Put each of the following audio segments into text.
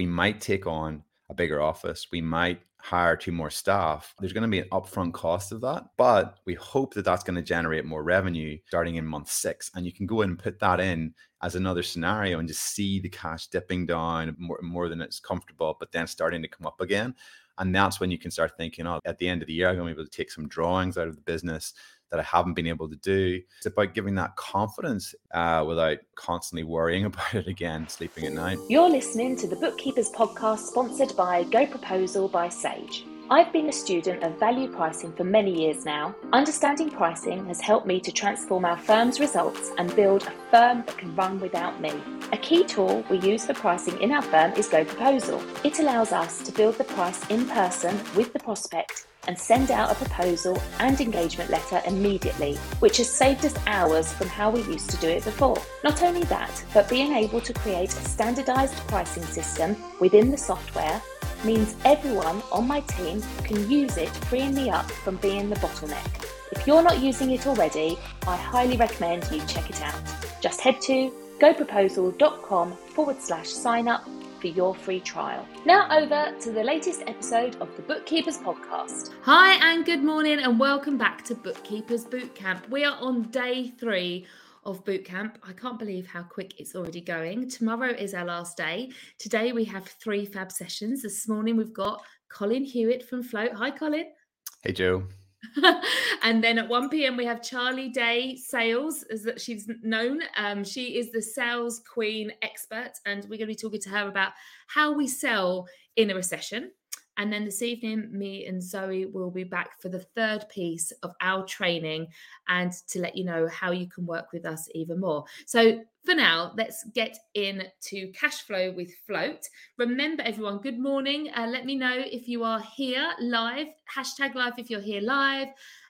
we might take on a bigger office, we might hire two more staff. There's going to be an upfront cost of that, but we hope that that's going to generate more revenue starting in month six. And you can go and put that in as another scenario and just see the cash dipping down more, more than it's comfortable, but then starting to come up again. And that's when you can start thinking, oh, at the end of the year, I'm going to be able to take some drawings out of the business that I haven't been able to do. It's about giving that confidence uh, without constantly worrying about it again, sleeping at night. You're listening to the Bookkeepers podcast sponsored by GoProposal by Sage. I've been a student of value pricing for many years now. Understanding pricing has helped me to transform our firm's results and build a firm that can run without me. A key tool we use for pricing in our firm is GoProposal. It allows us to build the price in person with the prospect and send out a proposal and engagement letter immediately, which has saved us hours from how we used to do it before. Not only that, but being able to create a standardized pricing system within the software means everyone on my team can use it, freeing me up from being the bottleneck. If you're not using it already, I highly recommend you check it out. Just head to goproposal.com forward slash sign up for your free trial. Now, over to the latest episode of the Bookkeepers Podcast. Hi, and good morning, and welcome back to Bookkeepers Bootcamp. We are on day three of bootcamp. I can't believe how quick it's already going. Tomorrow is our last day. Today we have three fab sessions. This morning we've got Colin Hewitt from Float. Hi, Colin. Hey, Jo. and then at 1 p.m. we have Charlie Day Sales, as that she's known. Um, she is the sales queen expert, and we're going to be talking to her about how we sell in a recession. And then this evening, me and Zoe will be back for the third piece of our training and to let you know how you can work with us even more. So, for now, let's get into cash flow with Float. Remember, everyone, good morning. Uh, let me know if you are here live, hashtag live if you're here live,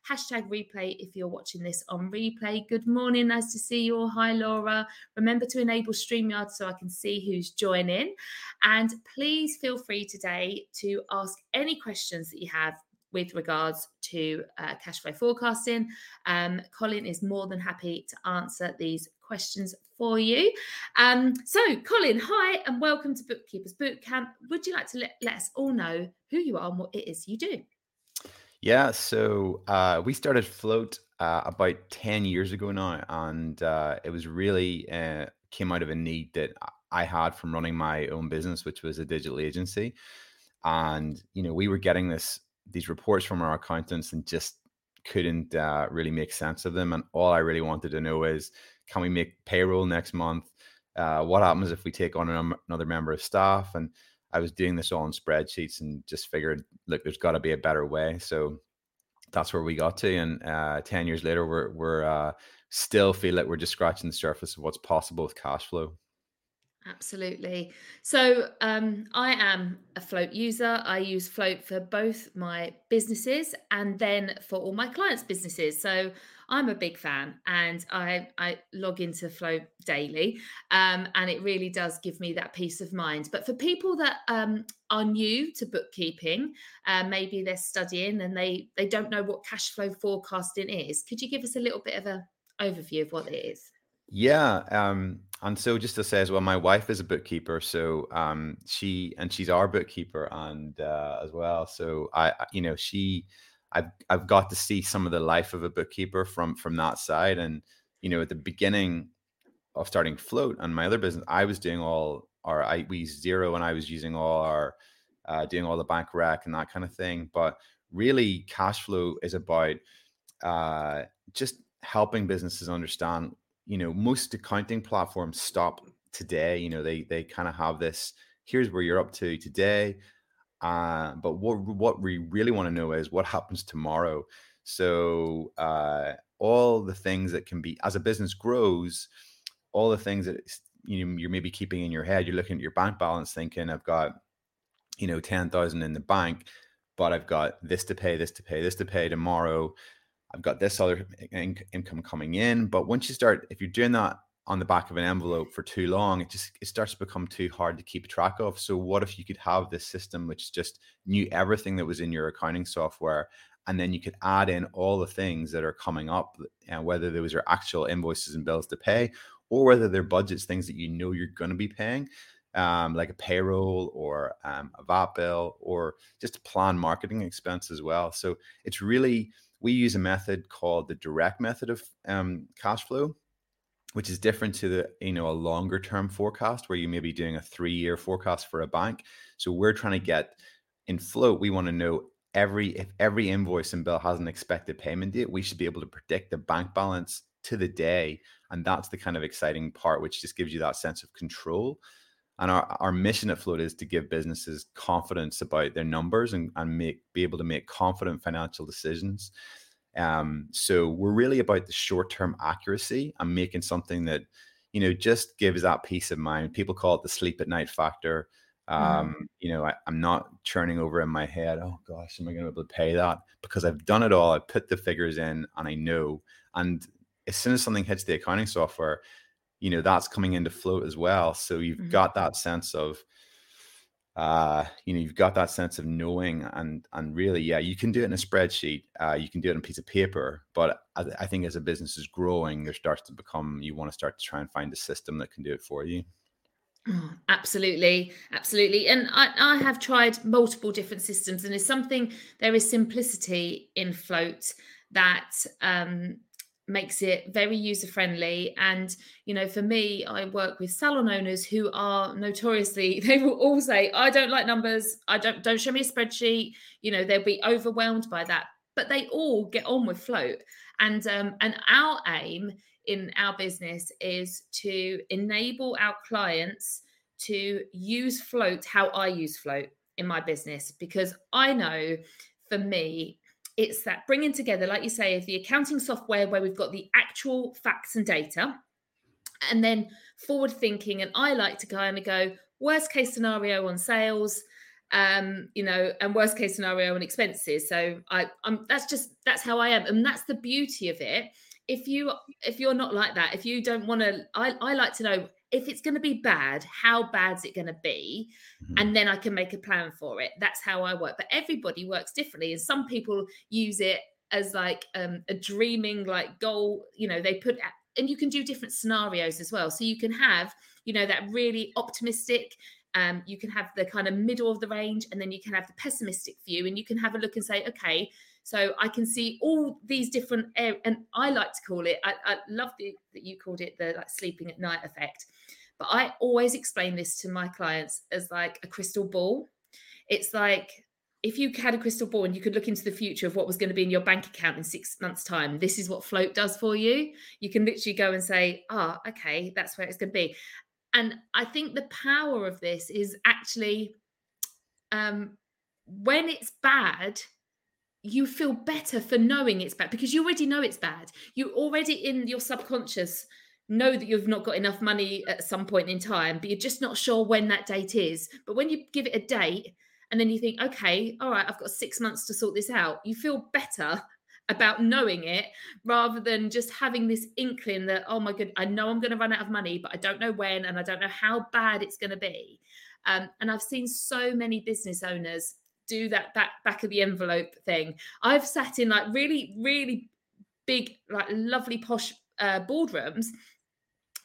Hashtag replay if you're watching this on replay. Good morning. Nice to see you all. Hi, Laura. Remember to enable StreamYard so I can see who's joining. And please feel free today to ask any questions that you have with regards to uh, cash flow forecasting. Um, Colin is more than happy to answer these questions for you. Um, so, Colin, hi, and welcome to Bookkeepers Bootcamp. Would you like to let, let us all know who you are and what it is you do? Yeah, so uh, we started Float uh, about 10 years ago now, and uh, it was really uh, came out of a need that I had from running my own business, which was a digital agency. And, you know, we were getting this these reports from our accountants and just couldn't uh, really make sense of them. And all I really wanted to know is, can we make payroll next month? Uh, what happens if we take on another member of staff? And I was doing this all in spreadsheets and just figured, look, there's got to be a better way. So that's where we got to. And uh, 10 years later, we're, we're uh, still feel like we're just scratching the surface of what's possible with cash flow. Absolutely. So um, I am a Float user. I use Float for both my businesses and then for all my clients' businesses. So I'm a big fan and I, I log into Float daily um, and it really does give me that peace of mind. But for people that um, are new to bookkeeping, uh, maybe they're studying and they, they don't know what cash flow forecasting is, could you give us a little bit of an overview of what it is? Yeah. Um, and so just to say as well, my wife is a bookkeeper, so um, she and she's our bookkeeper, and uh, as well. So I, you know, she, I've I've got to see some of the life of a bookkeeper from from that side, and you know, at the beginning of starting Float and my other business, I was doing all our I we Xero, and I was using all our uh, doing all the bank rec and that kind of thing. But really, cash flow is about uh, just helping businesses understand you know most accounting platforms stop today you know they they kind of have this here's where you're up to today uh, but what what we really want to know is what happens tomorrow. So uh, all the things that can be as a business grows all the things that you know you're maybe keeping in your head you're looking at your bank balance thinking i've got you know 10,000 in the bank but i've got this to pay this to pay this to pay tomorrow I've got this other in- income coming in. But once you start, if you're doing that on the back of an envelope for too long, it just it starts to become too hard to keep track of. So what if you could have this system which just knew everything that was in your accounting software, and then you could add in all the things that are coming up, and whether those are actual invoices and bills to pay, or whether they're budgets, things that you know you're going to be paying. um, like a payroll or um, a VAT bill or just a planned marketing expense as well. So it's really we use a method called the direct method of um, cash flow, which is different to the you know a longer term forecast where you may be doing a three year forecast for a bank. So we're trying to get in float. We want to know every if every invoice and bill has an expected payment date, we should be able to predict the bank balance to the day, and that's the kind of exciting part, which just gives you that sense of control. And our, our mission at Float is to give businesses confidence about their numbers and, and make be able to make confident financial decisions. Um, so we're really about the short-term accuracy and making something that, you know, just gives that peace of mind. People call it the sleep at night factor. Mm-hmm. Um, mm. You know, I, am not churning over in my head, oh gosh, am I going to be able to pay that? Because I've done it all. I put the figures in and I know. And as soon as something hits the accounting software, you know that's coming into float as well so you've mm-hmm. got that sense of uh you know you've got that sense of knowing and and really yeah you can do it in a spreadsheet uh you can do it on a piece of paper but I, I think as a business is growing there starts to become you want to start to try and find a system that can do it for you Oh, absolutely, absolutely. And I, I have tried multiple different systems, and it's something there is simplicity in Float that um, makes it very user friendly and you know for me i work with salon owners who are notoriously they will all say i don't like numbers. I don't don't show me a spreadsheet. You know they'll be overwhelmed by that. But they all get on with float. And um, and our aim in our business is to enable our clients to use float how i use float in my business. Because i know for me it's that bringing together, like you say, of the accounting software where we've got the actual facts and data, and then forward thinking. And I like to kind of go worst case scenario on sales, um, you know, and worst case scenario on expenses. So I, I'm that's just that's how I am, and that's the beauty of it. If you if you're not like that, if you don't want to, I, I like to know if it's going to be bad, how bad's it going to be? Mm-hmm. And then I can make a plan for it. That's how I work. But everybody works differently. And some people use it as like um, a dreaming like goal. You know, they put, and you can do different scenarios as well. So you can have, you know, that really optimistic. Um, you can have the kind of middle of the range, and then you can have the pessimistic view, and you can have a look and say, okay, so I can see all these different, and I like to call it. I, I love the, that you called it the like sleeping at night effect. But I always explain this to my clients as like a crystal ball. It's like if you had a crystal ball and you could look into the future of what was going to be in your bank account in six months' time, this is what float does for you. You can literally go and say, ah, oh, okay, that's where it's going to be. And I think the power of this is actually um, when it's bad, you feel better for knowing it's bad because you already know it's bad. You already in your subconscious know that you've not got enough money at some point in time, but you're just not sure when that date is. But when you give it a date and then you think, okay, all right, I've got six months to sort this out, you feel better about knowing it rather than just having this inkling that, oh my god, I know I'm going to run out of money, but I don't know when and I don't know how bad it's going to be. Um, and I've seen so many business owners do that back back of the envelope thing. I've sat in like really, really big, like lovely posh uh, boardrooms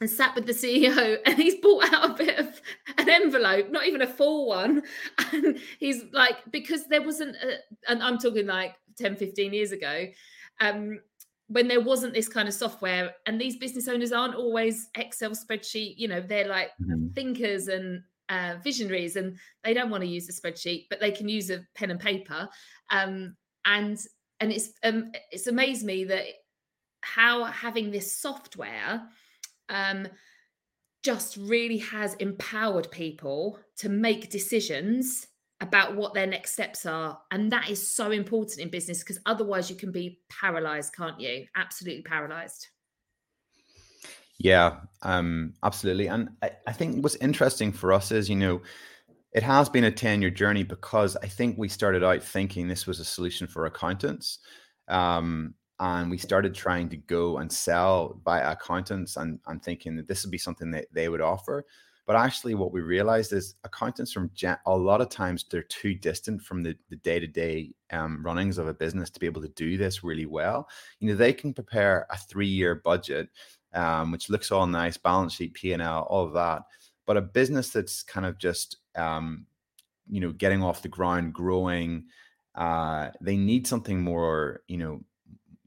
and sat with the CEO and he's brought out a bit of an envelope, not even a full one. And he's like, because there wasn't, a, and I'm talking like 10, 15 years ago, um, when there wasn't this kind of software and these business owners aren't always Excel spreadsheet, you know, they're like mm-hmm. thinkers and uh, visionaries and they don't want to use a spreadsheet, but they can use a pen and paper. Um, and, and it's, um, it's amazed me that how having this software, um, just really has empowered people to make decisions about what their next steps are. And that is so important in business because otherwise you can be paralyzed, can't you? Absolutely paralyzed. Yeah, um, absolutely. And I, I think what's interesting for us is, you know, it has been a 10 year journey because I think we started out thinking this was a solution for accountants. Um, and we started trying to go and sell by accountants and, and thinking that this would be something that they would offer but actually what we realized is accountants from a lot of times they're too distant from the, the day-to-day um, runnings of a business to be able to do this really well you know they can prepare a three-year budget um, which looks all nice balance sheet p&l all of that. But a business that's kind of just um, you know getting off the ground growing uh, they need something more you know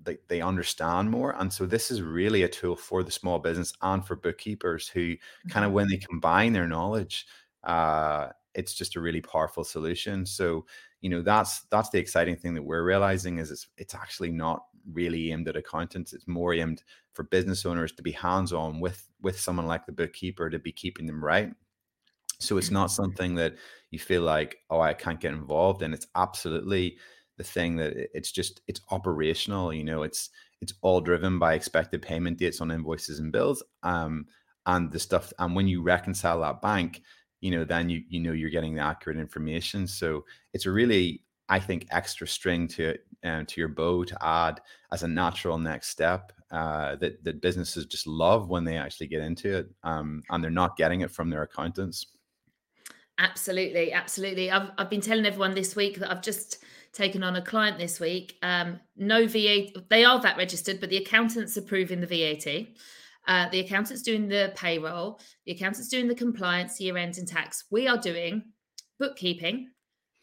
they, they understand more. And so this is really a tool for the small business and for bookkeepers who kind of mm-hmm. when they combine their knowledge uh, it's just a really powerful solution. So you know that's that's the exciting thing that we're realizing is it's, it's actually not really aimed at accountants. It's more aimed for business owners to be hands on with with someone like the bookkeeper to be keeping them right. So it's not something that you feel like oh i can't get involved in it's absolutely the thing that it's just it's operational you know it's it's all driven by expected payment dates on invoices and bills um and the stuff and when you reconcile that bank you know then you you know you're getting the accurate information. So it's a really i think extra string to um, to your bow to add as a natural next step uh, that that businesses just love when they actually get into it um, and they're not getting it from their accountants. Absolutely absolutely. I've, I've been telling everyone this week that i've just taken on a client this week um, no vat they are vat registered but the accountants approving the vat uh, the accountant's doing the payroll, the accountant's doing the compliance, year end, and tax. We are doing bookkeeping,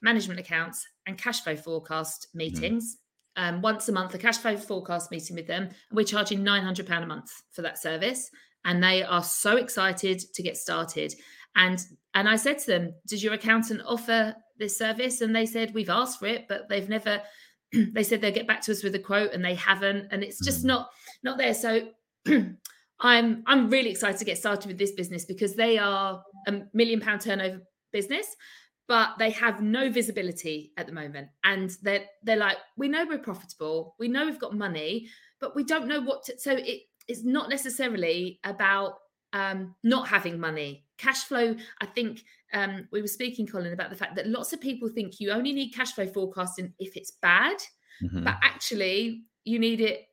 management accounts, and cash flow forecast mm-hmm. meetings. Mm. Um, once a month, a cash flow forecast meeting with them. And we're charging £900 a month for that service. And they are so excited to get started. And and I said to them, Does your accountant offer this service? And they said, We've asked for it, but they've never they said they'll get back to us with a quote and they haven't. And it's just mm. not not there. So I'm I'm really excited to get started with this business because they are a million pound turnover business, but they have no visibility at the moment. And they're they're like, we know we're profitable, we know we've got money, but we don't know what to so it it's not necessarily about um, not having money. Cash flow, I think um, we were speaking, Colin, about the fact that lots of people think you only need cash flow forecasting if it's bad, mm-hmm. but actually you need it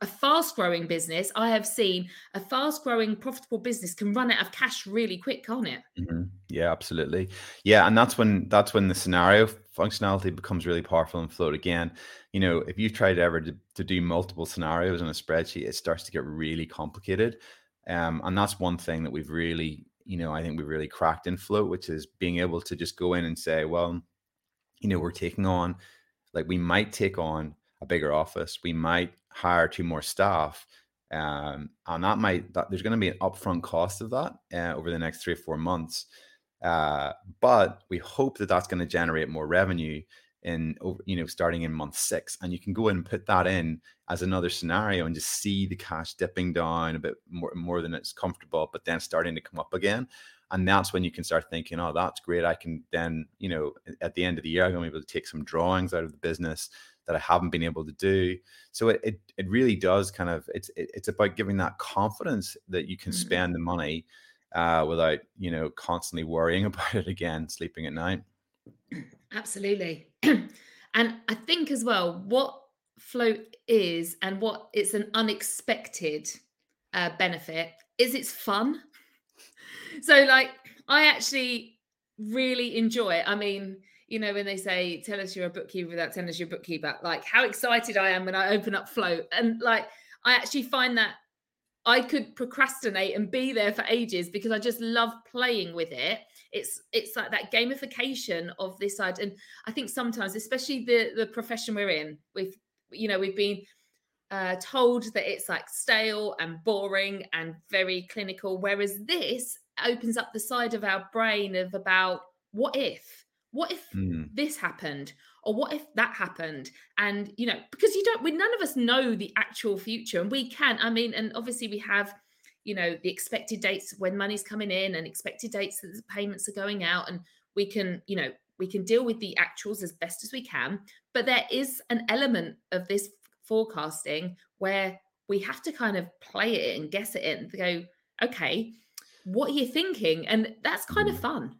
a fast growing business, I have seen a fast growing, profitable business can run out of cash really quick, can't it? Mm-hmm. Yeah, absolutely. Yeah, and that's when that's when the scenario functionality becomes really powerful and float again. You know, if you've tried ever to, to do multiple scenarios in a spreadsheet, it starts to get really complicated. Um, and that's one thing that we've really, you know, I think we've really cracked in float, which is being able to just go in and say, well, you know, we're taking on, like we might take on a bigger office. We might hire two more staff. Um, and that might that there's going to be an upfront cost of that uh, over the next three or four months. Uh, but we hope that that's going to generate more revenue in you know starting in month six and you can go and put that in as another scenario and just see the cash dipping down a bit more more than it's comfortable but then starting to come up again and that's when you can start thinking oh that's great i can then you know at the end of the year i'm going to be able to take some drawings out of the business that I haven't been able to do. So it it, it really does kind of it's it, it's about giving that confidence that you can mm-hmm. spend the money uh, without you know constantly worrying about it again, sleeping at night. Absolutely, and I think as well what float is and what it's an unexpected uh, benefit is it's fun. So like I actually really enjoy it. I mean you know, when they say, tell us you're a bookkeeper without telling us you're a bookkeeper, like how excited I am when I open up Float. And like, I actually find that I could procrastinate and be there for ages because I just love playing with it. It's it's like that gamification of this side. And I think sometimes, especially the the profession we're in, we've you know, we've been uh, told that it's like stale and boring and very clinical. Whereas this opens up the side of our brain of about what if what if mm. this happened or what if that happened and you know because you don't we none of us know the actual future and we can i mean and obviously we have you know the expected dates when money's coming in and expected dates that the payments are going out and we can you know we can deal with the actuals as best as we can but there is an element of this forecasting where we have to kind of play it and guess it and go okay what are you thinking and that's kind mm. of fun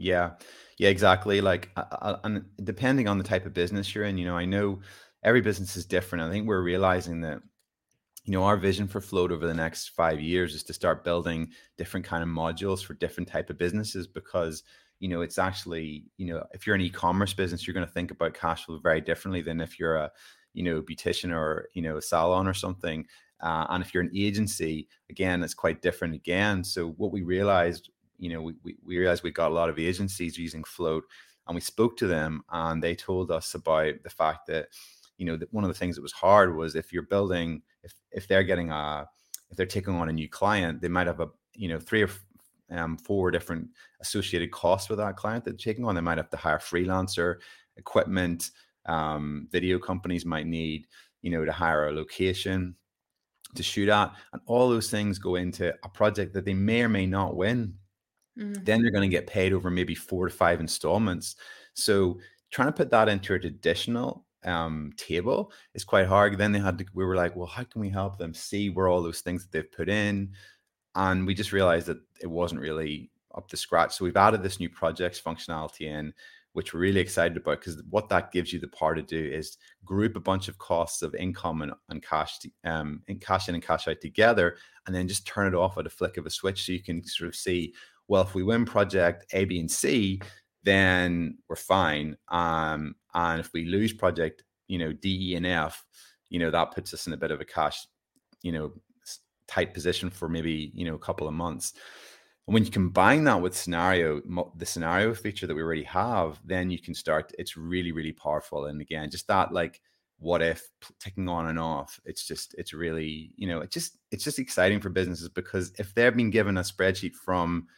yeah, yeah, exactly. Like, uh, uh, depending on the type of business you're in, you know, I know every business is different. I think we're realizing that, you know, our vision for Float over the next five years is to start building different kind of modules for different type of businesses because, you know, it's actually, you know, if you're an e-commerce business, you're going to think about cash flow very differently than if you're a, you know, beautician or you know, a salon or something. Uh, and if you're an agency, again, it's quite different again. So what we realized, you know, we, we, realized we got a lot of agencies using Float and we spoke to them and they told us about the fact that, you know, that one of the things that was hard was if you're building, if, if they're getting a, if they're taking on a new client, they might have a, you know, three or um, four different associated costs with that client that they're taking on. They might have to hire freelancer, equipment, um, video companies might need, you know, to hire a location to shoot at, and all those things go into a project that they may or may not win. Mm-hmm. Then they're going to get paid over maybe four to five installments. So trying to put that into a traditional um, table is quite hard. Then they had to, we were like, well, how can we help them see where all those things that they've put in? And we just realized that it wasn't really up to scratch. So we've added this new projects functionality in which we're really excited about because what that gives you the power to do is group a bunch of costs of income and, and cash um, in cash in and cash out together and then just turn it off at a flick of a switch so you can sort of see well if we win project a b and c then we're fine um, and if we lose project you know d e and f you know that puts us in a bit of a cash you know tight position for maybe you know a couple of months and when you combine that with scenario, the scenario feature that we already have, then you can start. It's really, really powerful. And again, just that like what if ticking on and off. It's just, it's really, you know, it's just, it's just exciting for businesses because if they've been given a spreadsheet from,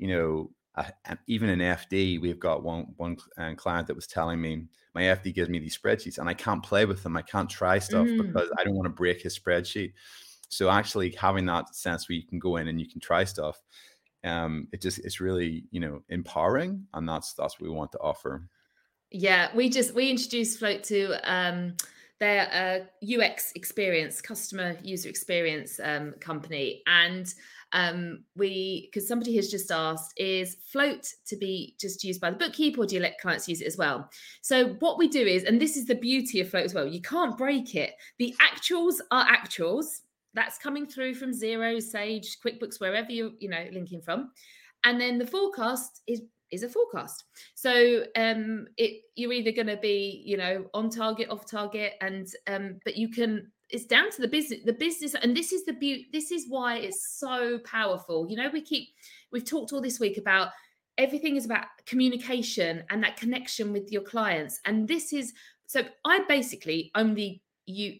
you know, a, even an FD, we've got one one uh, client that was telling me my FD gives me these spreadsheets and I can't play with them. I can't try stuff mm. because I don't want to break his spreadsheet. So actually having that sense where you can go in and you can try stuff um, it just it's really you know empowering, and that's that's what we want to offer. Yeah, we just we introduced Float to um, their uh, UX experience, customer user experience um, company, and um, we because somebody has just asked is float to be just used by the bookkeeper or do you let clients use it as well? So what we do is and this is the beauty of float as well you can't break it. The actuals are actuals. That's coming through from Xero, Sage, QuickBooks, wherever you you know linking from, and then the forecast is is a forecast. So um, it you're either going to be you know on target, off target, and um, but you can it's down to the business the business and this is the beauty this is why it's so powerful you know we keep we've talked all this week about everything is about communication and that connection with your clients and this is so i basically only you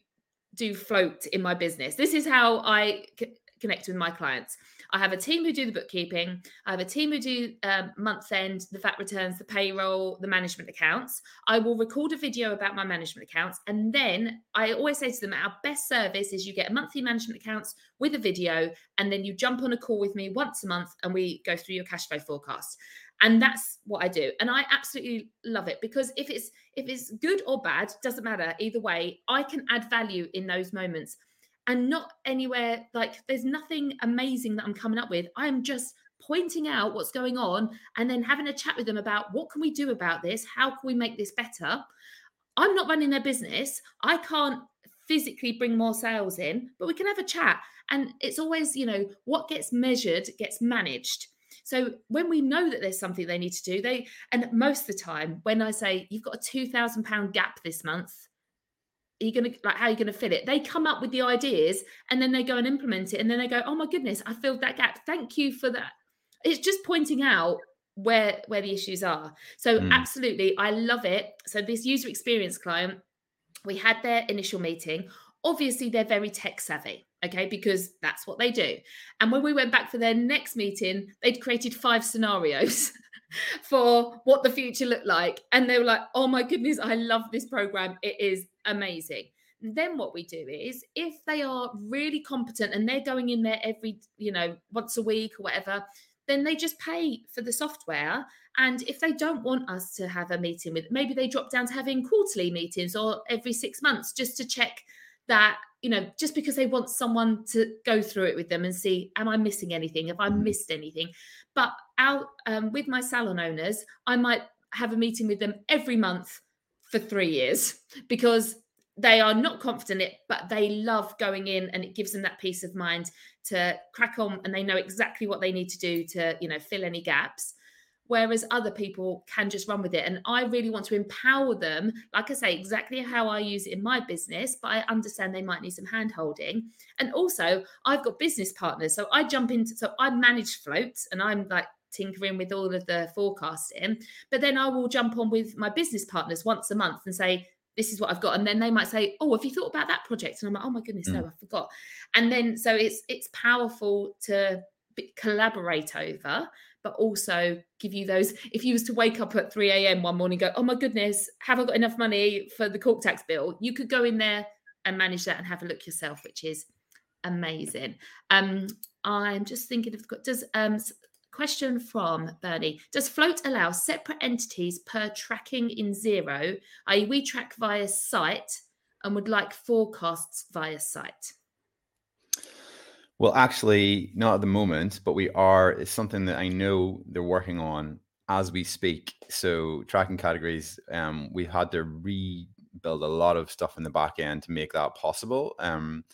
do float in my business. This is how I c- connect with my clients. I have a team who do the bookkeeping. I have a team who do um, month end, the VAT returns, the payroll, the management accounts. I will record a video about my management accounts. And then I always say to them, our best service is you get a monthly management accounts with a video, and then you jump on a call with me once a month and we go through your cash flow forecast and that's what i do and i absolutely love it because if it's if it's good or bad doesn't matter either way i can add value in those moments and not anywhere like there's nothing amazing that i'm coming up with. I'm just pointing out what's going on and then having a chat with them about what can we do about this? How can we make this better? I'm not running their business. I can't physically bring more sales in but we can have a chat. And it's always you know what gets measured gets managed. So when we know that there's something they need to do, they and most of the time when I say you've got a two thousand pound gap this month, are you gonna like how are you gonna fill it? They come up with the ideas and then they go and implement it, and then they go, oh my goodness, I filled that gap. Thank you for that. It's just pointing out where where the issues are. So mm. absolutely, I love it. So this user experience client, we had their initial meeting. Obviously, they're very tech savvy okay because that's what they do and when we went back for their next meeting they'd created five scenarios for what the future looked like. And they were like oh my goodness i love this program. It is amazing. Then what we do is if they are really competent and they're going in there every you know once a week or whatever then they just pay for the software. And if they don't want us to have a meeting with maybe they drop down to having quarterly meetings or every 6 months just to check that you know just because they want someone to go through it with them and see am i missing anything? Have i mm-hmm. missed anything? But out um, with my salon owners i might have a meeting with them every month for three years because they are not confident it but they love going in and it gives them that peace of mind to crack on and they know exactly what they need to do to you know fill any gaps whereas other people can just run with it. And I really want to empower them, like I say, exactly how I use it in my business, but I understand they might need some hand holding. And also, I've got business partners. So I jump into, so I manage floats and I'm like, tinkering with all of the forecasting but then i will jump on with my business partners once a month and say this is what I've got. And then they might say, Oh, have you thought about that project? And I'm like, Oh my goodness, mm. no, I forgot. And then so it's it's powerful to collaborate over, but also give you those. If you was to wake up at 3 a.m. one morning, go, Oh my goodness, have I got enough money for the corp tax bill? You could go in there and manage that and have a look yourself, which is amazing. Um, I'm just thinking of does um Question from Bernie Does Float allow separate entities per tracking in Xero, i.e., we track via site and would like forecasts via site? Well, actually, not at the moment, but we are. It's something that I know they're working on as we speak. So, tracking categories, um, we had to rebuild a lot of stuff in the back end to make that possible. Um,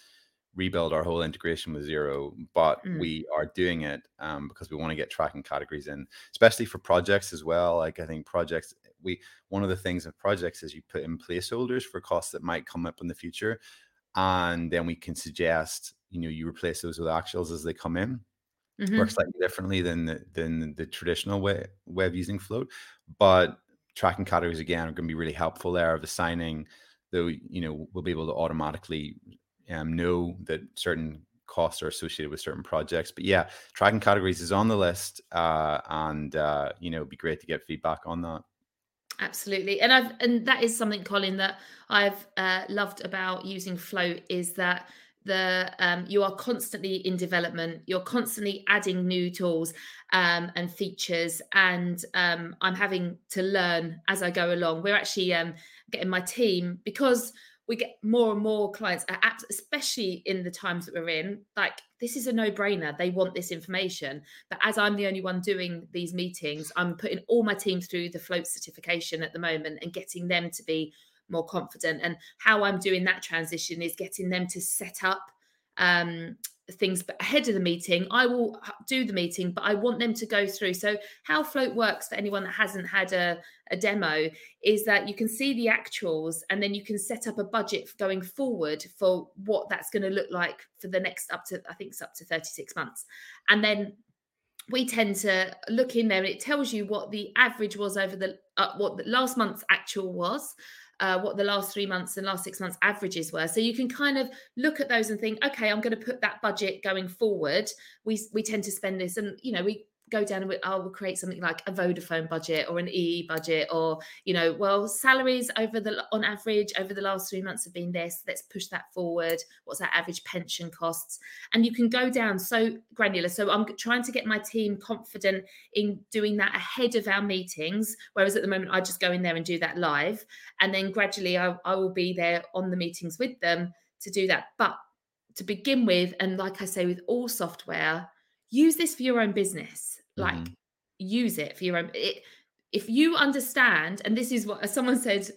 rebuild our whole integration with Xero but mm. we are doing it um, because we want to get tracking categories in, especially for projects as well. Like I think projects, we one of the things of projects is you put in placeholders for costs that might come up in the future, and then we can suggest you know you replace those with actuals as they come in. Mm-hmm. Works slightly differently than the, than the traditional way way of using float, but tracking categories again are going to be really helpful there of assigning though you know we'll be able to automatically um, know that certain costs are associated with certain projects. But yeah, tracking categories is on the list, uh, and uh, you know, it'd be great to get feedback on that. Absolutely, and I've and that is something, Colin, that I've uh, loved about using Float is that the um, you are constantly in development you're constantly adding new tools um, and features and um, i'm having to learn as i go along we're actually um, getting my team because we get more and more clients, especially in the times that we're in. Like, this is a no brainer. They want this information. But as I'm the only one doing these meetings, I'm putting all my team through the float certification at the moment and getting them to be more confident. And how I'm doing that transition is getting them to set up um, things ahead of the meeting. I will do the meeting, but I want them to go through. So, how Float works for anyone that hasn't had a, a demo is that you can see the actuals and then you can set up a budget going forward for what that's going to look like for the next up to, I think it's up to 36 months. And then we tend to look in there and it tells you what the average was over the uh, what the last month's actual was uh, what the last three months and last six months averages were. So you can kind of look at those and think, okay, I'm going to put that budget going forward. We we tend to spend this, and you know, we go down and we, oh, we'll create something like a Vodafone budget or an EE budget, or you know, well, salaries over the on average over the last three months have been this. Let's push that forward. What's our average pension costs? And you can go down so granular. So I'm trying to get my team confident in doing that ahead of our meetings. Whereas at the moment, I just go in there and do that live, and then gradually I, I will be there on the meetings with them to do that. But to begin with, and like I say, with all software, use this for your own business like mm-hmm. use it for your own it, if you understand and this is what someone said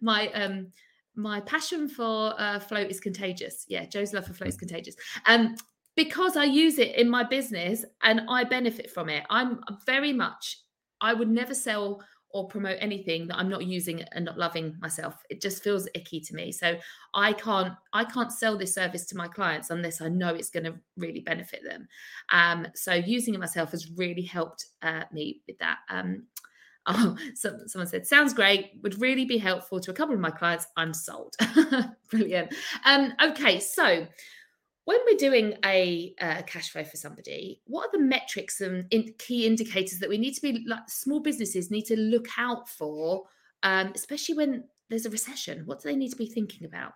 my um my passion for uh, float is contagious yeah Jo's love for float is mm-hmm. contagious um because i use it in my business and i benefit from it i'm very much i would never sell or promote anything that I'm not using and not loving myself. It just feels icky to me. So I can't I can't sell this service to my clients unless I know it's going to really benefit them. Um, so using it myself has really helped uh, me with that. Um, oh, so, someone said sounds great. Would really be helpful to a couple of my clients. I'm sold. Brilliant. Um, okay, so when we're doing a uh, cash flow for somebody, what are the metrics and in, key indicators that we need to be like small businesses need to look out for, um, especially when there's a recession? What do they need to be thinking about?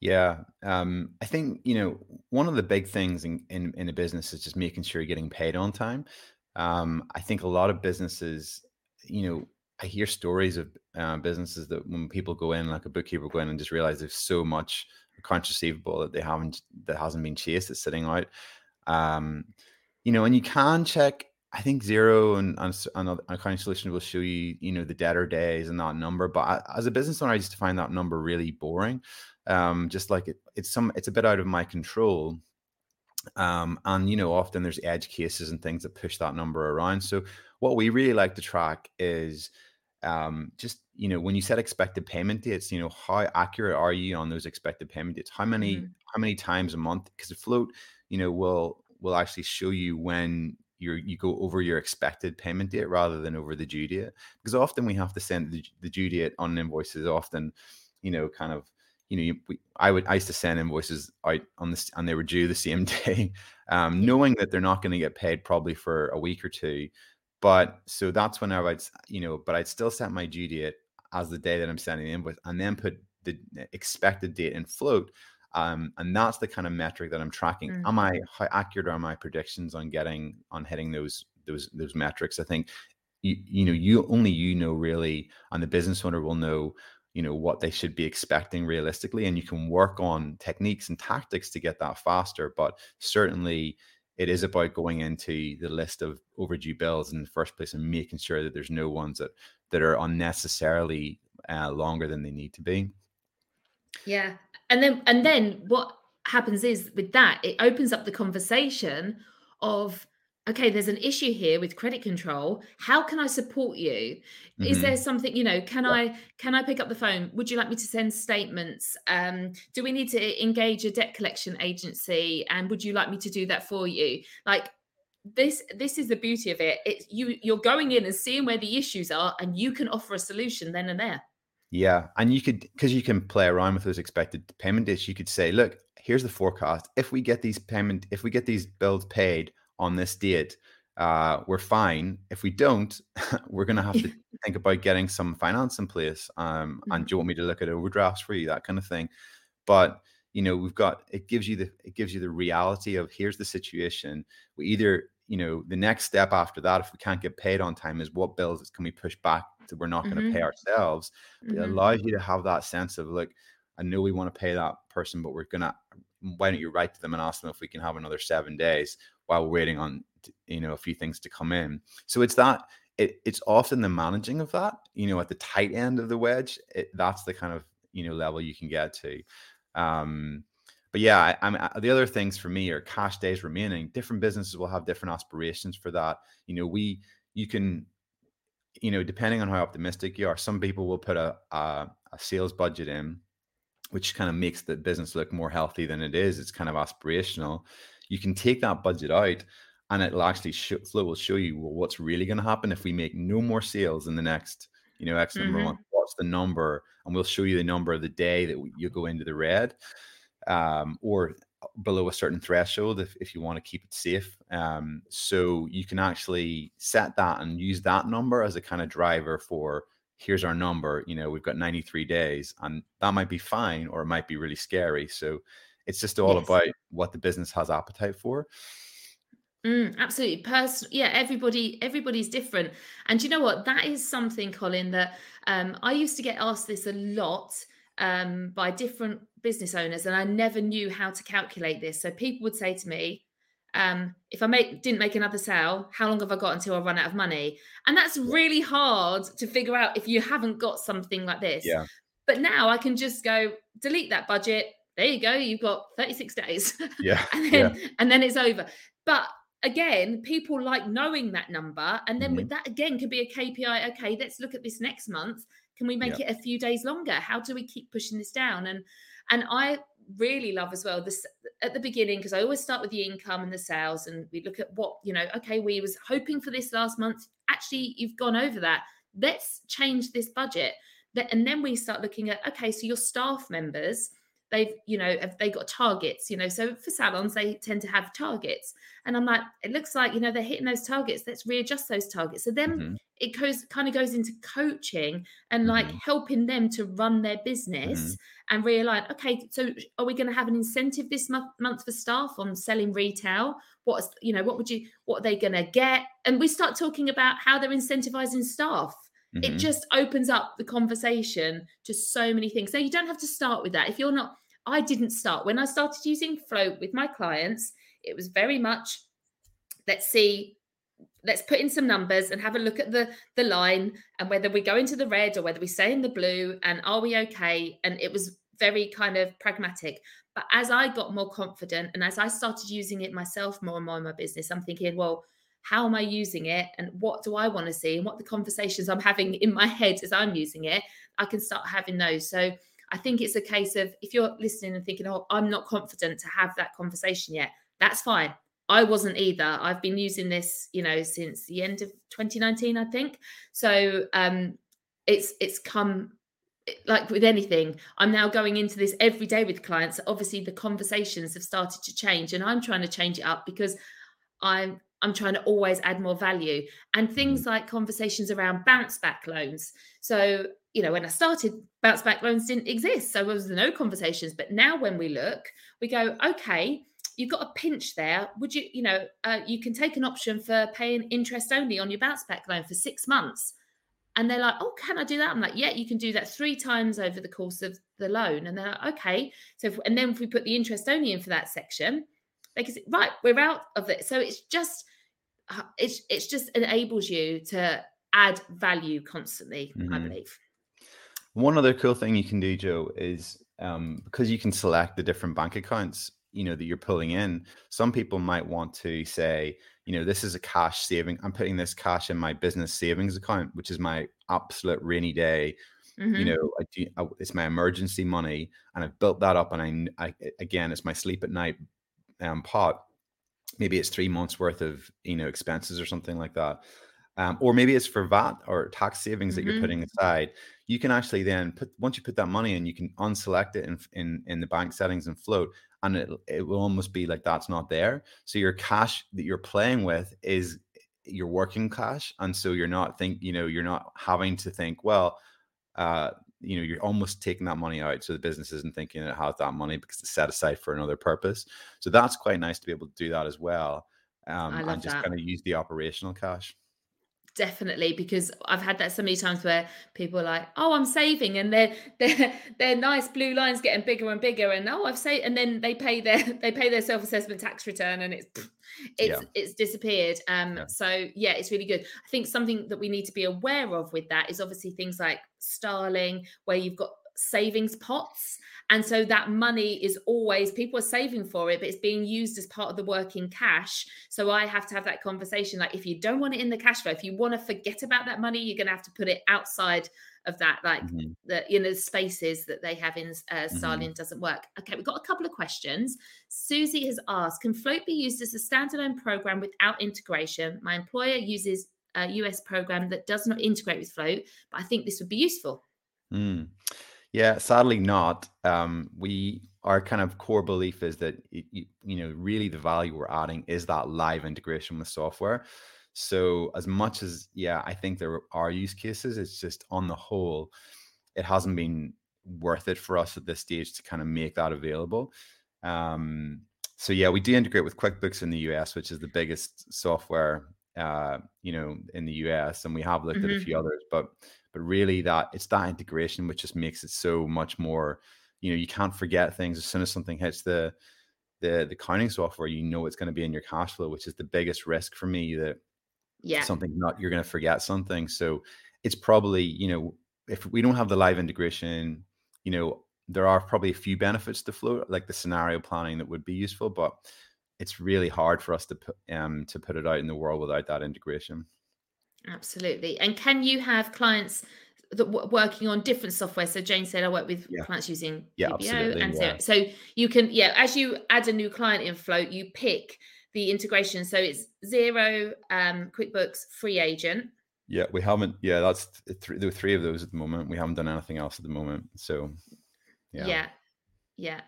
Yeah, um, I think you know one of the big things in, in, in a business is just making sure you're getting paid on time. Um, I think a lot of businesses, you know, I hear stories of uh, businesses that when people go in, like a bookkeeper go in and just realize there's so much accounts receivable that they haven't that hasn't been chased that's sitting out. Um, you know, and you can check. I think Xero and, and, accounting solution will show you, you know, the debtor days and that number. But I, as a business owner, I used to find that number really boring. Um, just like it, it's some, it's a bit out of my control. Um, and you know, often there's edge cases and things that push that number around. So what we really like to track is um, just you know when you set expected payment dates, you know how accurate are you on those expected payment dates? How many mm-hmm. how many times a month? Because the float, you know, will will actually show you when you you go over your expected payment date rather than over the due date. Because often we have to send the, the due date on invoices. Often, you know, kind of you know, you, we, I would I used to send invoices out on this, and they were due the same day, um, knowing that they're not going to get paid probably for a week or two. But so that's whenever I'd, you know, but I'd still set my due date as the day that I'm sending the invoice, and then put the expected date in float. Um, and that's the kind of metric that I'm tracking. Mm-hmm. Am I how accurate are my predictions on getting on hitting those those those metrics? I think you you know you only you know really, and the business owner will know you know what they should be expecting realistically and you can work on techniques and tactics to get that faster but certainly it is about going into the list of overdue bills in the first place and making sure that there's no ones that that are unnecessarily uh, longer than they need to be. Yeah. And then and then what happens is with that it opens up the conversation of okay, there's an issue here with credit control. How can I support you? Mm-hmm. Is there something, you know, can yeah. I can I pick up the phone? Would you like me to send statements? Um, do we need to engage a debt collection agency? And would you like me to do that for you? Like this this is the beauty of it. It's you you're going in and seeing where the issues are and you can offer a solution then and there. Yeah. And you could because you can play around with those expected payment dates, you could say, look, here's the forecast. If we get these payment, if we get these bills paid on this date, uh, we're fine. If we don't, we're going to have to think about getting some finance in place. Um, and do you want me to look at overdrafts for you, that kind of thing? But you know, we've got it gives you the it gives you the reality of here's the situation. We either you know the next step after that, if we can't get paid on time, is what bills can we push back to we're not mm-hmm. going to pay ourselves. Mm-hmm. It allows you to have that sense of like, I know we want to pay that person, but we're gonna. Why don't you write to them and ask them if we can have another seven days? while we're waiting on you know a few things to come in. So it's that it, it's often the managing of that you know at the tight end of the wedge. It, that's the kind of you know level you can get to. Um, but yeah, I, I'm uh, the other things for me are cash days remaining. Different businesses will have different aspirations for that. You know, we you can you know depending on how optimistic you are some people will put a, a, a sales budget in which kind of makes the business look more healthy than it is it's kind of aspirational you can take that budget out and it'll actually show, flow will show you well, what's really going to happen if we make no more sales in the next you know x number mm-hmm. of months what's the number and we'll show you the number of the day that you go into the red um, or below a certain threshold if, if you want to keep it safe um, so you can actually set that and use that number as a kind of driver for here's our number you know we've got 93 days and that might be fine or it might be really scary so it's just all yes. about what the business has appetite for. Mm, absolutely. Person- yeah, everybody, everybody's different. And you know what? That is something, Colin, that um, I used to get asked this a lot um, by different business owners, and I never knew how to calculate this. So people would say to me, um, if I make didn't make another sale, how long have I got until I run out of money? And that's really hard to figure out if you haven't got something like this. Yeah. But now I can just go delete that budget, there you go you've got 36 days yeah and then yeah. and then it's over but again people like knowing that number and then mm-hmm. that again could be a kpi okay let's look at this next month can we make yeah. it a few days longer how do we keep pushing this down and and i really love as well this at the beginning because i always start with the income and the sales and we look at what you know okay we was hoping for this last month. Actually you've gone over that. Let's change this budget. And then we start looking at okay so your staff members they've you know have they got targets you know so for salons they tend to have targets and i'm like it looks like you know they're hitting those targets let's readjust those targets so then mm-hmm. it goes kind of goes into coaching and like mm-hmm. helping them to run their business mm-hmm. and realign okay so are we going to have an incentive this month, month for staff on selling retail what's you know what would you what are they going to get and we start talking about how they're incentivizing staff Mm-hmm. It just opens up the conversation to so many things. So you don't have to start with that. If you're not, I didn't start. When I started using Float with my clients, it was very much let's see let's put in some numbers and have a look at the the line and whether we go into the red or whether we stay in the blue and are we okay and it was very kind of pragmatic But as I got more confident and as I started using it myself more and more in my business, I'm thinking, well, how am I using it and what do I want to see and what the conversations I'm having in my head as I'm using it, I can start having those. So I think it's a case of if you're listening and thinking, oh, I'm not confident to have that conversation yet, that's fine. I wasn't either. I've been using this, you know, since the end of 2019, I think. So um, it's it's come like with anything. I'm now going into this every day with clients. Obviously, the conversations have started to change, and I'm trying to change it up because I'm I'm trying to always add more value and things mm-hmm. like conversations around bounce back loans. So, you know, when I started, bounce back loans didn't exist. So there was no conversations. But now when we look, we go, okay, you've got a pinch there. Would you, you know, uh, you can take an option for paying interest only on your bounce back loan for six months. And they're like, oh, can I do that? I'm like, yeah, you can do that three times over the course of the loan. And they're like, okay. So, if, and then if we put the interest only in for that section, they can say, right, we're out of it. So it's just, it's it's just enables you to add value constantly. Mm-hmm. I believe. One other cool thing you can do, Jo, is um, because you can select the different bank accounts you know that you're pulling in some people might want to say you know this is a cash saving i'm putting this cash in my business savings account which is my absolute rainy day mm-hmm. you know I do, I, it's my emergency money and i've built that up and I, I again it's my sleep at night um, pot maybe it's three months worth of you know expenses or something like that um, or maybe it's for VAT or tax savings mm-hmm. that you're mm-hmm. putting aside. You can actually then put once you put that money in, you can unselect it in in, in the bank settings and float, and it, it will almost be like that's not there. So your cash that you're playing with is your working cash. And so you're not think, you know, you're not having to think, well, uh, you know, you're almost taking that money out. So the business isn't thinking it has that money because it's set aside for another purpose. So that's quite nice to be able to do that as well. Um, and just that. kind of use the operational cash definitely because I've had that so many times where people are like, "Oh, I'm saving," and their their their nice blue lines getting bigger and bigger, and oh, I've saved, and then they pay their they pay their self assessment tax return, and it's it's yeah. it's disappeared. Um, yeah. so yeah, it's really good. I think something that we need to be aware of with that is obviously things like Starling, where you've got savings pots. And so that money is always, people are saving for it, but it's being used as part of the working cash. So I have to have that conversation. Like, if you don't want it in the cash flow, if you want to forget about that money, you're going to have to put it outside of that, like mm-hmm. the you know spaces that they have in uh, Starling mm-hmm. doesn't work. Okay, we've got a couple of questions. Susie has asked, can Float be used as a standalone program without integration? My employer uses a US program that does not integrate with Float, but I think this would be useful. Mm. Yeah, sadly not. Um, we our kind of core belief is that you, you know really the value we're adding is that live integration with software. So as much as yeah, I think there are use cases. It's just on the whole, it hasn't been worth it for us at this stage to kind of make that available. Um, so yeah, we do integrate with QuickBooks in the US, which is the biggest software uh, you know in the US, and we have looked mm-hmm. at a mm-hmm. few others, but but really that it's that integration which just makes it so much more you know you can't forget things as soon as something hits the the the accounting software you know it's going to be in your cash Float which is the biggest risk for me that yeah. something not you're going to forget something. So it's probably you know if we don't have the live integration you know there are probably a few benefits to flow like the scenario planning that would be useful but it's really hard for us to put um to put it out in the world without that integration Absolutely. And can you have clients that w- working on different software? So Jane said I work with yeah. clients using yeah, PBO and yeah. so you can yeah as you add a new client in Float, you pick the integration. So it's Xero um, QuickBooks, FreeAgent. Yeah, we haven't. Yeah, that's th- there are three of those at the moment. We haven't done anything else at the moment. So yeah, yeah, yeah.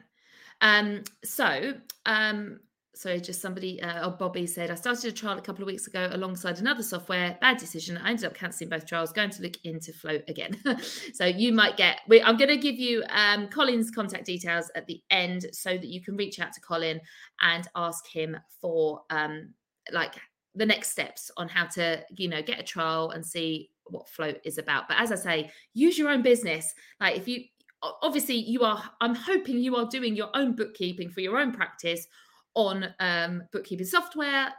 Um, so um, so just somebody uh, oh bobby said i started a trial a couple of weeks ago alongside another software. Bad decision. I ended up cancelling both trials. Going to look into float again. So you might get we, i'm going to give you um, colin's contact details at the end so that you can reach out to colin and ask him for um, like the next steps on how to you know get a trial and see what float is about. But as i say use your own business. Like if you obviously you are i'm hoping you are doing your own bookkeeping for your own practice on um, bookkeeping software,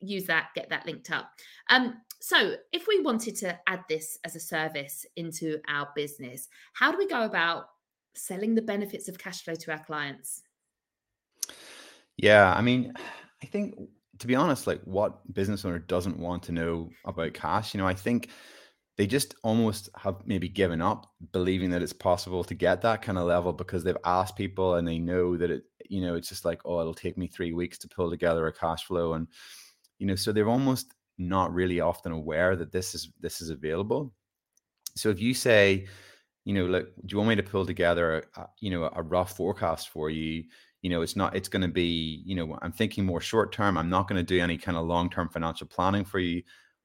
use that, get that linked up. Um, so, if we wanted to add this as a service into our business, how do we go about selling the benefits of cash flow to our clients? Yeah, I mean, I think to be honest, like what business owner doesn't want to know about cash? You know, I think they just almost have maybe given up believing that it's possible to get that kind of level because they've asked people and they know that it, you know, it's just like, oh, it'll take me three weeks to pull together a cash flow. And, you know, so they're almost not really often aware that this is this is available. So if you say, you know, look, do you want me to pull together, a, you know, a rough forecast for you? You know, it's not, it's going to be, you know, I'm thinking more short term. I'm not going to do any kind of long term financial planning for you.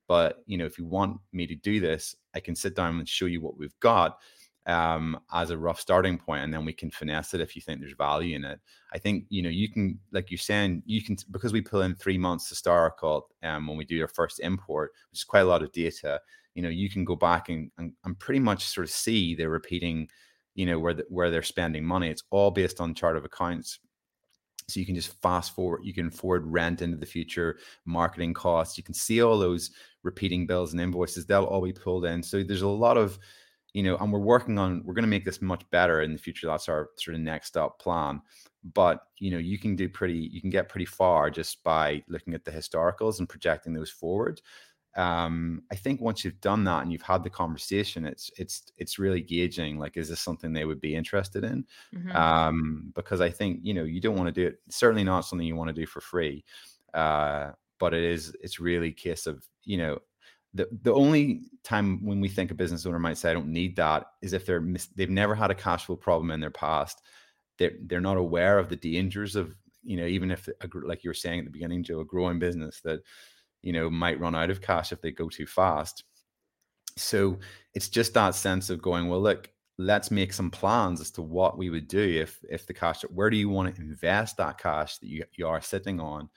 But, you know, if you want me to do this, I can sit down and show you what we've got um, as a rough starting point, and then we can finesse it if you think there's value in it. I think you know you can, like you're saying, you can because we pull in three months to our um, when we do our first import, which is quite a lot of data you know you can go back and, and, and pretty much sort of see they're repeating you know where the, where they're spending money. It's all based on chart of accounts. So you can just fast forward you can forward rent into the future marketing costs. You can see all those repeating bills and invoices they'll all be pulled in so there's a lot of you know and we're working on we're going to make this much better in the future that's our sort of next up plan but you know you can do pretty you can get pretty far just by looking at the historicals and projecting those forward um, I think once you've done that and you've had the conversation, it's it's it's really gauging like is this something they would be interested in? Mm-hmm. Um, because I think you know you don't want to do it. Certainly not something you want to do for free. Uh, but it is it's really case of you know the the only time when we think a business owner might say I don't need that is if they're mis- they've never had a cash flow problem in their past. They're they're not aware of the dangers of you know even if like you were saying at the beginning, Jo, a growing business that you know, might run out of cash if they go too fast. So it's just that sense of going, well, look, let's make some plans as to what we would do if if the cash where do you want to invest that cash that you, you are sitting on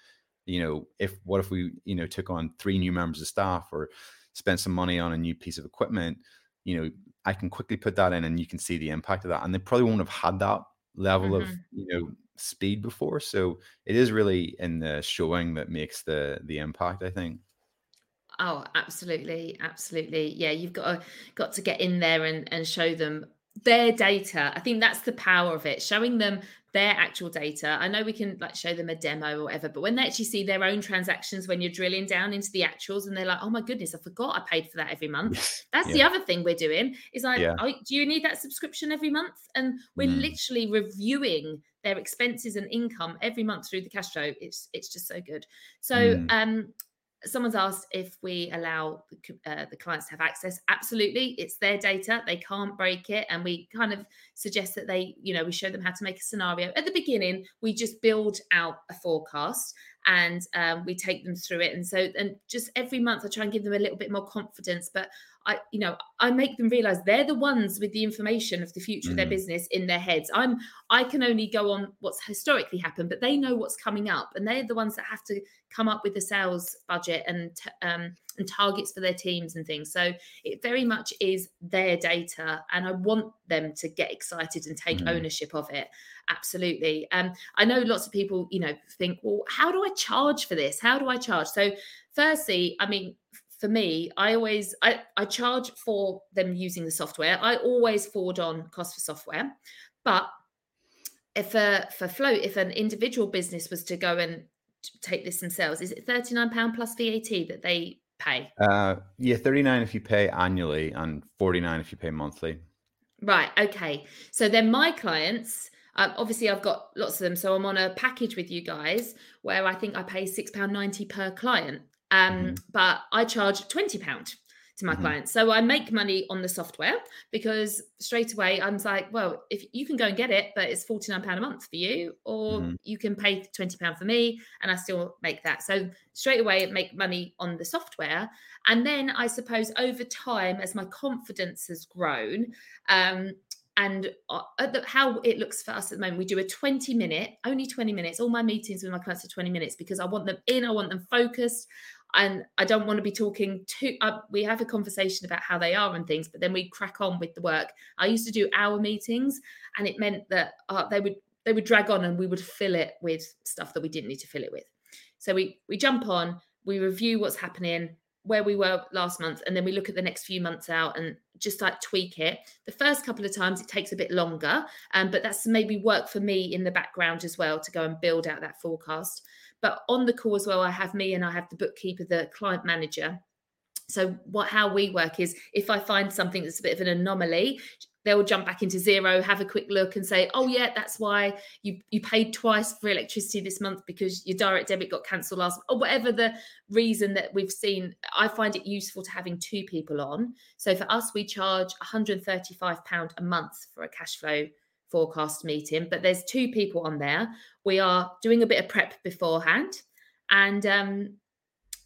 you know if what if we you know took on three new members of staff or spent some money on a new piece of equipment you know i can quickly put that in and you can see the impact of that and they probably won't have had that level mm-hmm. of you know speed before. So it is really in the showing that makes the the impact, I think. Oh, absolutely, absolutely. Yeah, you've got to got to get in there and and show them their data. I think that's the power of it, showing them their actual data. I know we can like show them a demo or whatever, but when they actually see their own transactions, when you're drilling down into the actuals and they're like, oh my goodness, I forgot I paid for that every month. That's yeah. the other thing we're doing is like, yeah. oh, do you need that subscription every month? And we're mm. literally reviewing their expenses and income every month through the cash flow. It's it's just so good. So mm. um someone's asked if we allow the, uh, the, clients to have access. Absolutely it's their data they can't break it and we kind of suggest that they you know we show them how to make a scenario. At the beginning we just build out a forecast and um, we take them through it and so and just every month i try and give them a little bit more confidence but I, you know, I make them realize they're the ones with the information of the future mm. of their mm. business in their heads. I'm, I can only go on what's historically happened, but they know what's coming up, and they're the ones that have to come up with the sales budget and um, and targets for their teams and things. So it very much is their data, and I want them to get excited and take mm. ownership of it. Absolutely. Um, I know lots of people, you know, think, well, how do I charge for this? How do I charge? So, firstly, I mean, for me, I always I, I charge for them using the software. I always forward on cost for software. But if a for float, if an individual business was to go and take this themselves, is it £39 plus VAT that they pay? Uh, yeah, 39 if you pay annually and 49 if you pay monthly. Right. Okay. So then my clients, um, obviously I've got lots of them. So I'm on a package with you guys where I think I pay £6.90 per client. Um, mm-hmm. But I charge twenty pound to my mm-hmm. clients, so I make money on the software because straight away I'm like, well, if you can go and get it, but it's forty nine pound a month for you, or mm-hmm. you can pay twenty pound for me, and I still make that. So straight away, make money on the software, and then I suppose over time, as my confidence has grown, um, and uh, the, how it looks for us at the moment we do a 20 minute only 20 minutes all my meetings with my clients are 20 minutes because i want them in i want them focused and I don't want to be talking too. Uh, we have a conversation about how they are and things, but then we crack on with the work. I used to do hour meetings, and it meant that uh, they would they would drag on, and we would fill it with stuff that we didn't need to fill it with. So we we jump on, we review what's happening, where we were last month and then we look at the next few months out and just like tweak it the first couple of times it takes a bit longer um, but that's maybe work for me in the background as well to go and build out that forecast but on the call as well i have me and i have the bookkeeper the client manager so what how we work is if i find something that's a bit of an anomaly they'll jump back into Xero, have a quick look and say, oh yeah, that's why you you paid twice for electricity this month because your direct debit got cancelled last or whatever the reason that we've seen. I find it useful to having two people on. So for us, we charge £135 a month for a cash flow forecast meeting, but there's two people on there. We are doing a bit of prep beforehand and um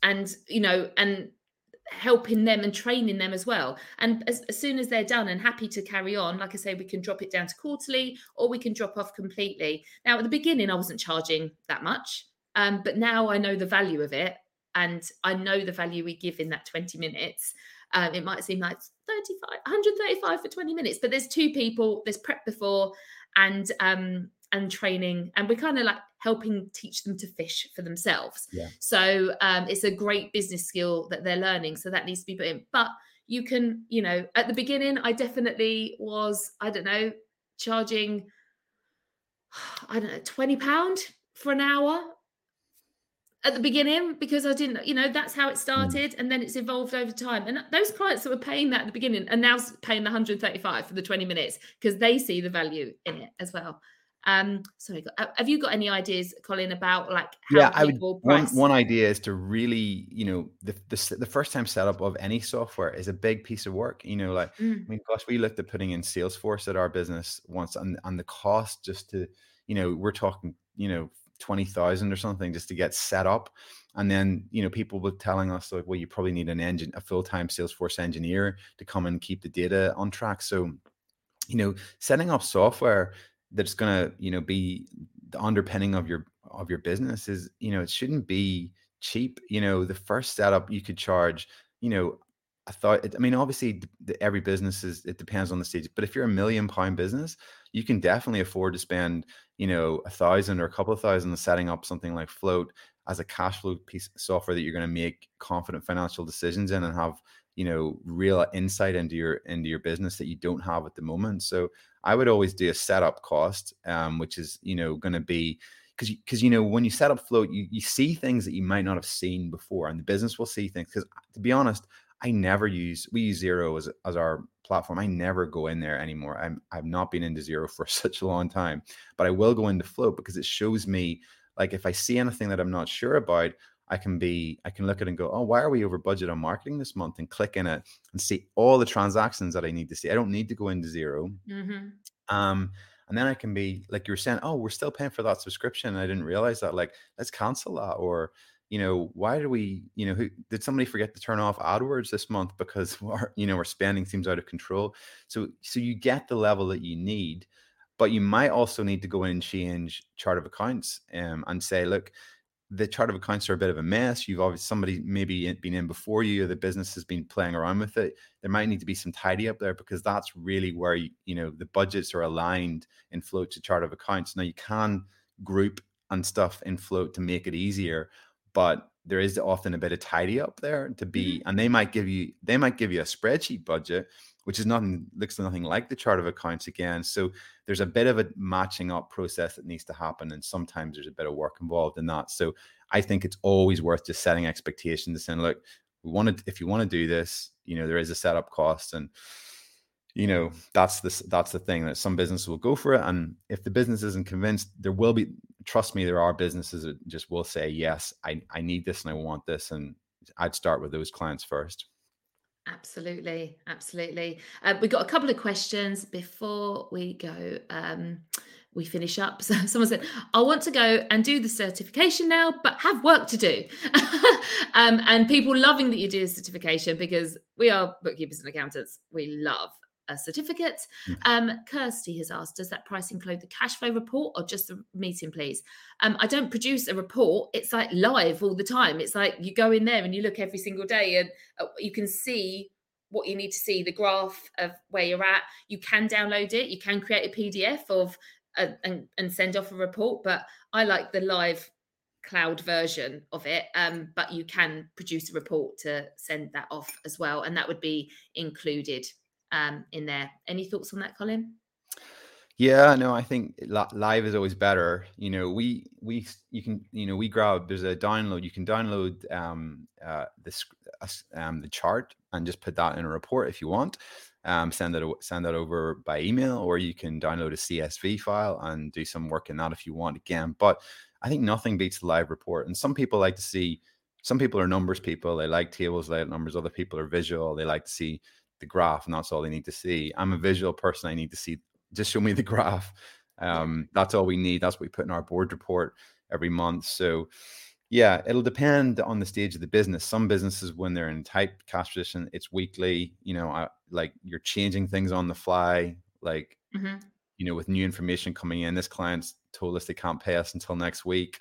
and you know and helping them and training them as well. And as, as, soon as they're done and happy to carry on, like I say, we can drop it down to quarterly or we can drop off completely. Now, at the beginning, I wasn't charging that much, um, but now I know the value of it and I know the value we give in that 20 minutes. Um, it might seem like 35, 135 for 20 minutes, but there's two people, there's prep before and um, and training and we're kind of like helping teach them to fish for themselves yeah. so um, it's a great business skill that they're learning so that needs to be put in but you can you know at the beginning i definitely was i don't know charging i don't know 20 pound for an hour at the beginning because i didn't you know that's how it hmm. started and then it's evolved over time and those clients that were paying that at the beginning are now paying the 135 for the 20 minutes because they see the value in it as well um, sorry, have you got any ideas, Colin, about like how yeah, I would, one, one idea is to really, you know, the, the, the first time setup of any software is a big piece of work. You know, like mm. I mean, gosh, we looked at putting in Salesforce at our business once, and and the cost just to, you know, we're talking, you know, twenty thousand or something just to get set up. And then, you know, people were telling us like, well, you probably need an engine, a full-time Salesforce engineer to come and keep the data on track. So, you know, setting up software that's going to you know be the underpinning of your of your business is you know it shouldn't be cheap you know the first setup you could charge you know i thought i mean obviously the, every business is it depends on the stage but if you're a million pound business you can definitely afford to spend you know a thousand or a couple of thousand setting up something like float as a cash flow piece of software that you're going to make confident financial decisions in and have you know real insight into your into your business that you don't have at the moment. So i would always do a setup cost um, which is you know going to be because because you know when you set up float you, you see things that you might not have seen before and the business will see things because to be honest i never use we use Xero as, as our platform i never go in there anymore i'm i've not been into Xero for such a long time but i will go into float because it shows me like if i see anything that i'm not sure about I can be, I can look at it and go, oh, why are we over budget on marketing this month? And click in it and see all the transactions that I need to see. I don't need to go into Xero Mm-hmm. Um, and then I can be like you were saying, oh, we're still paying for that subscription. I didn't realize that. Like, let's cancel that. Or, you know, why do we, you know, who did somebody forget to turn off AdWords this month because our, you know, our spending seems out of control. So, so you get the level that you need, but you might also need to go in and change chart of accounts um, and say, look, the chart of accounts are a bit of a mess. You've obviously somebody maybe been in before you, or the business has been playing around with it. There might need to be some tidy up there because that's really where you, you know the budgets are aligned in float to chart of accounts. Now you can group and stuff in float to make it easier, but there is often a bit of tidy up there to be, mm-hmm. and they might give you they might give you a spreadsheet budget, which is nothing looks nothing like the chart of accounts again. So there's a bit of a matching up process that needs to happen and sometimes there's a bit of work involved in that so i think it's always worth just setting expectations and saying look we want to if you want to do this you know there is a setup cost and you know that's the that's the thing that some businesses will go for it and if the business isn't convinced there will be trust me there are businesses that just will say yes i i need this and i want this and i'd start with those clients first Absolutely, absolutely. Uh, we got a couple of questions before we go. Um, we finish up. So someone said, "I want to go and do the certification now, but have work to do." um, and people loving that you do the certification because we are bookkeepers and accountants. We love a certificate. Mm. Um, Kirsty has asked, does that price include the cash flow report or just the meeting, please? Um, I don't produce a report. It's like live all the time. It's like you go in there and you look every single day and uh, you can see what you need to see, the graph of where you're at. You can download it. You can create a PDF of uh, and, and send off a report. But I like the live cloud version of it, um, but you can produce a report to send that off as well, and that would be included um, in there. Any thoughts on that, Colin? Yeah, no, I think live is always better. You know, we we you can you know we grab there's a download. You can download um uh this um the chart and just put that in a report if you want. Um, send that send that over by email, or you can download a CSV file and do some work in that if you want. Again, but I think nothing beats the live report. And some people like to see. Some people are numbers people. They like tables, they like numbers. Other people are visual. They like to see the graph, and that's all they need to see. I'm a visual person. I need to see just show me the graph. Um, that's all we need. That's what we put in our board report every month. So, yeah, it'll depend on the stage of the business. Some businesses, when they're in tight cash position, it's weekly. You know, I, like you're changing things on the fly. Like, mm-hmm. you know, with new information coming in, this client's told us they can't pay us until next week.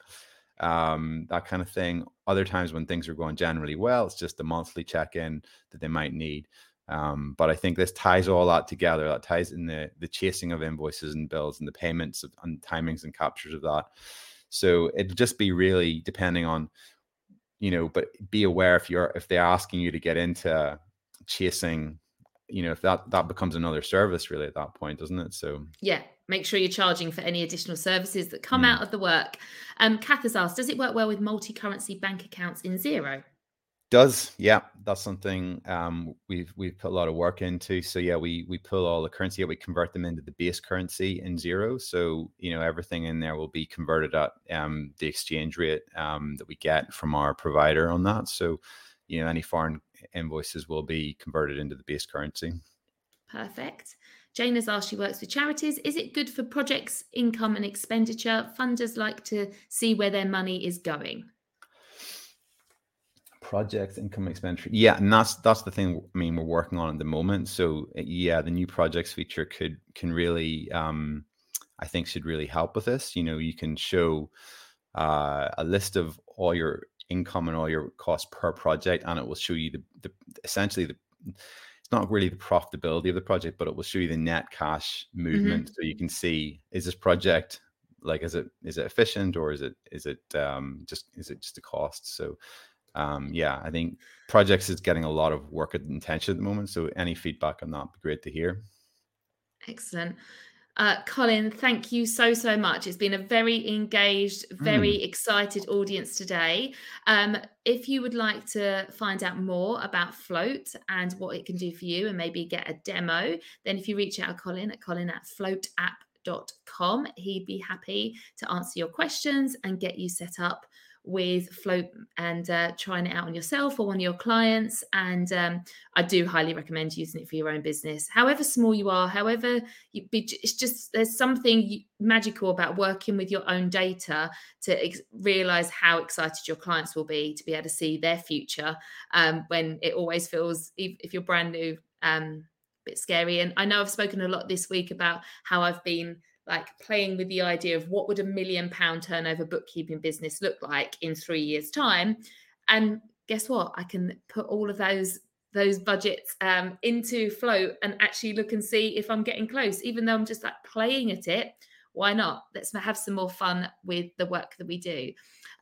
Um, that kind of thing. Other times when things are going generally well, it's just a monthly check in that they might need. Um, but I think this ties all that together. That ties in the the chasing of invoices and bills and the payments of, and timings and captures of that. So it'll just be really depending on, you know, but be aware if you're if they're asking you to get into chasing, you know, if that that becomes another service really at that point, doesn't it? So yeah, make sure you're charging for any additional services that come mm. out of the work. Um, Kath has asked, does it work well with multi-currency bank accounts in Xero? Does yeah, that's something um, we've we've put a lot of work into. So yeah, we we pull all the currency, we convert them into the base currency in Xero So you know everything in there will be converted at um, the exchange rate um, that we get from our provider on that. So you know any foreign invoices will be converted into the base currency. Perfect. Jane has asked, she works with charities. Is it good for projects, income, and expenditure? Funders like to see where their money is going projects income expenditure yeah and that's that's the thing i mean we're working on at the moment so uh, yeah the new projects feature could can really um i think should really help with this you know you can show uh, a list of all your income and all your costs per project and it will show you the, the essentially the it's not really the profitability of the project but it will show you the net cash mm-hmm. movement mm-hmm. so you can see is this project like is it is it efficient or is it is it um just is it just a cost so um, yeah, I think projects is getting a lot of work and attention at the moment. So any feedback on that would be great to hear. Excellent. Uh, Colin, thank you so, so much. It's been a very engaged, very mm. excited audience today. Um, if you would like to find out more about Float and what it can do for you and maybe get a demo, then if you reach out to Colin at colin at floatapp.com, he'd be happy to answer your questions and get you set up with Float and uh, trying it out on yourself or one of your clients. And um, I do highly recommend using it for your own business, however small you are, however you be. It's just there's something magical about working with your own data to ex- realize how excited your clients will be to be able to see their future um, when it always feels if, if you're brand new um, a bit scary. And I know I've spoken a lot this week about how I've been like playing with the idea of what would a million pound turnover bookkeeping business look like in three years time? And guess what? I can put all of those those budgets um, into float and actually look and see if i'm getting close. Even though i'm just like playing at it why not? Let's have some more fun with the work that we do.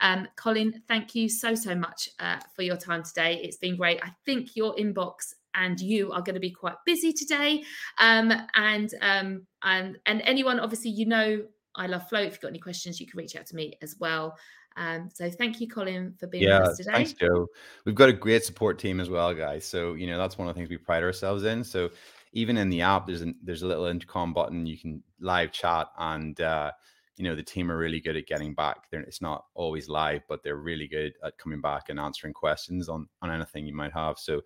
Um, colin thank you so so much uh, for your time today. It's been great. I think your inbox and you are going to be quite busy today. Um, and um, and and anyone, obviously, you know, I love float. If you've got any questions, you can reach out to me as well. Um, so thank you, Colin, for being yeah, with us today. Thanks, Jo. We've got a great support team as well, guys. So you know that's one of the things we pride ourselves in. So even in the app, there's a there's a little intercom button you can live chat, and uh, you know the team are really good at getting back. They're, it's not always live, but they're really good at coming back and answering questions on on anything you might have. So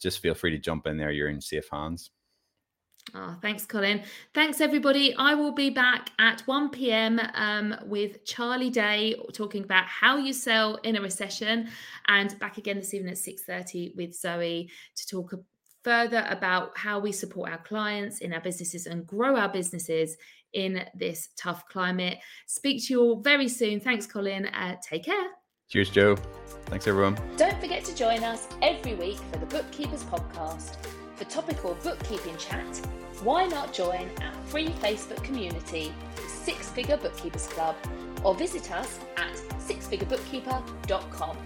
just feel free to jump in there. You're in safe hands. Oh, thanks, Colin. Thanks, everybody. I will be back at 1 p.m. Um, with Charlie Day talking about how you sell in a recession, and back again this evening at 6:30 with Zoe to talk further about how we support our clients in our businesses and grow our businesses in this tough climate. Speak to you all very soon. Thanks, Colin. Uh, take care. Cheers, Jo. Thanks, everyone. Don't forget to join us every week for the Bookkeepers Podcast. For topical bookkeeping chat, why not join our free Facebook community, Six Figure Bookkeepers Club, or visit us at Six sixfigurebookkeeper.com.